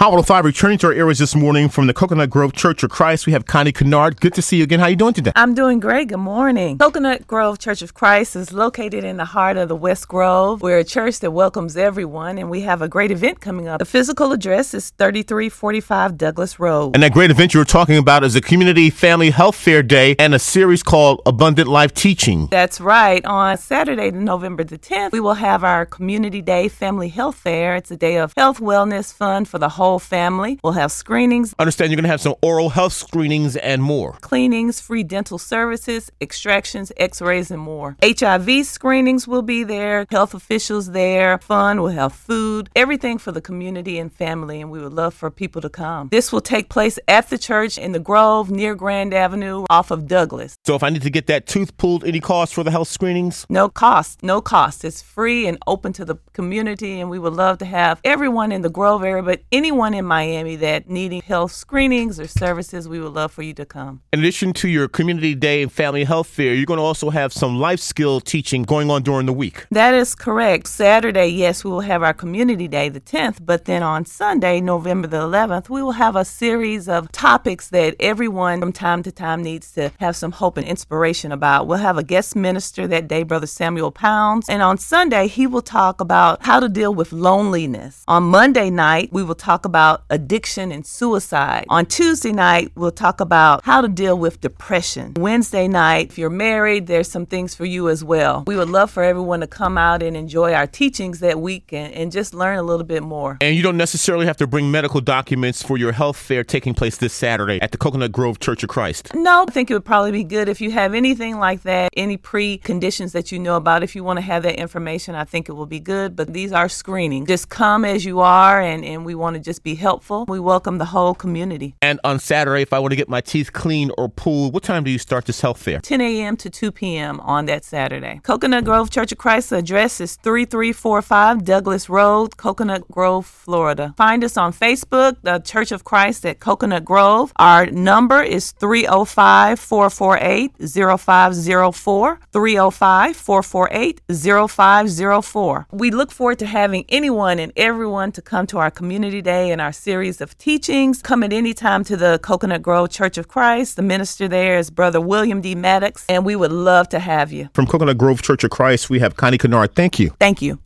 Hot 105 returning to our areas this morning from the Coconut Grove Church of Christ. We have Connie Kennard. Good to see you again. How are you doing today? I'm doing great. Good morning. Coconut Grove Church of Christ is located in the heart of the West Grove. We're a church that welcomes everyone, and we have a great event coming up. The physical address is 3345 Douglas Road. And that great event you were talking about is a Community Family Health Fair Day and a series called Abundant Life Teaching. That's right. On Saturday, November the 10th, we will have our Community Day Family Health Fair. It's a day of health, wellness, fun for the whole whole family. We'll have screenings. Understand you're going to have some oral health screenings and more. Cleanings, free dental services, extractions, x rays, and more. HIV screenings will be there, health officials there, fun, we'll have food, everything for the community and family, and we would love for people to come. This will take place at the church in the Grove near Grand Avenue off of Douglas. So if I need to get that tooth pulled, any cost for the health screenings? No cost, no cost. It's free and open to the community, and we would love to have everyone in the Grove area, but anyone anyone in Miami that needing health screenings or services, we would love for you to come. In addition to your community day and family health fair, you're going to also have some life skill teaching going on during the week. That is correct. Saturday, yes, we will have our community day, the 10th, but then on Sunday, November the 11th, we will have a series of topics that everyone from time to time needs to have some hope and inspiration about. We'll have a guest minister that day, Brother Samuel Pounds, and on Sunday, he will talk about how to deal with loneliness. On Monday night, we will talk about addiction and suicide. On Tuesday night, we'll talk about how to deal with depression. Wednesday night, if you're married, there's some things for you as well. We would love for everyone to come out and enjoy our teachings that week and, and just learn a little bit more. And you don't necessarily have to bring medical documents for your health fair taking place this Saturday at the Coconut Grove Church of Christ. No, I think it would probably be good if you have anything like that, any pre-conditions that you know about. If you want to have that information, I think it will be good. But these are screening. Just come as you are, and, and we want to just be helpful. We welcome the whole community. And on Saturday, if I want to get my teeth cleaned or pulled, what time do you start this health fair? 10 a.m. to 2 p.m. on that Saturday. Coconut Grove Church of Christ, address is 3345 Douglas Road, Coconut Grove, Florida. Find us on Facebook, the Church of Christ at Coconut Grove. Our number is 305 448 0504. 305 448 0504. We look forward to having anyone and everyone to come to our community day and our series of teachings. Come at any time to the Coconut Grove Church of Christ. The minister there is Brother William D. Maddox, and we would love to have you. From Coconut Grove Church of Christ, we have Connie Kennard. Thank you. Thank you.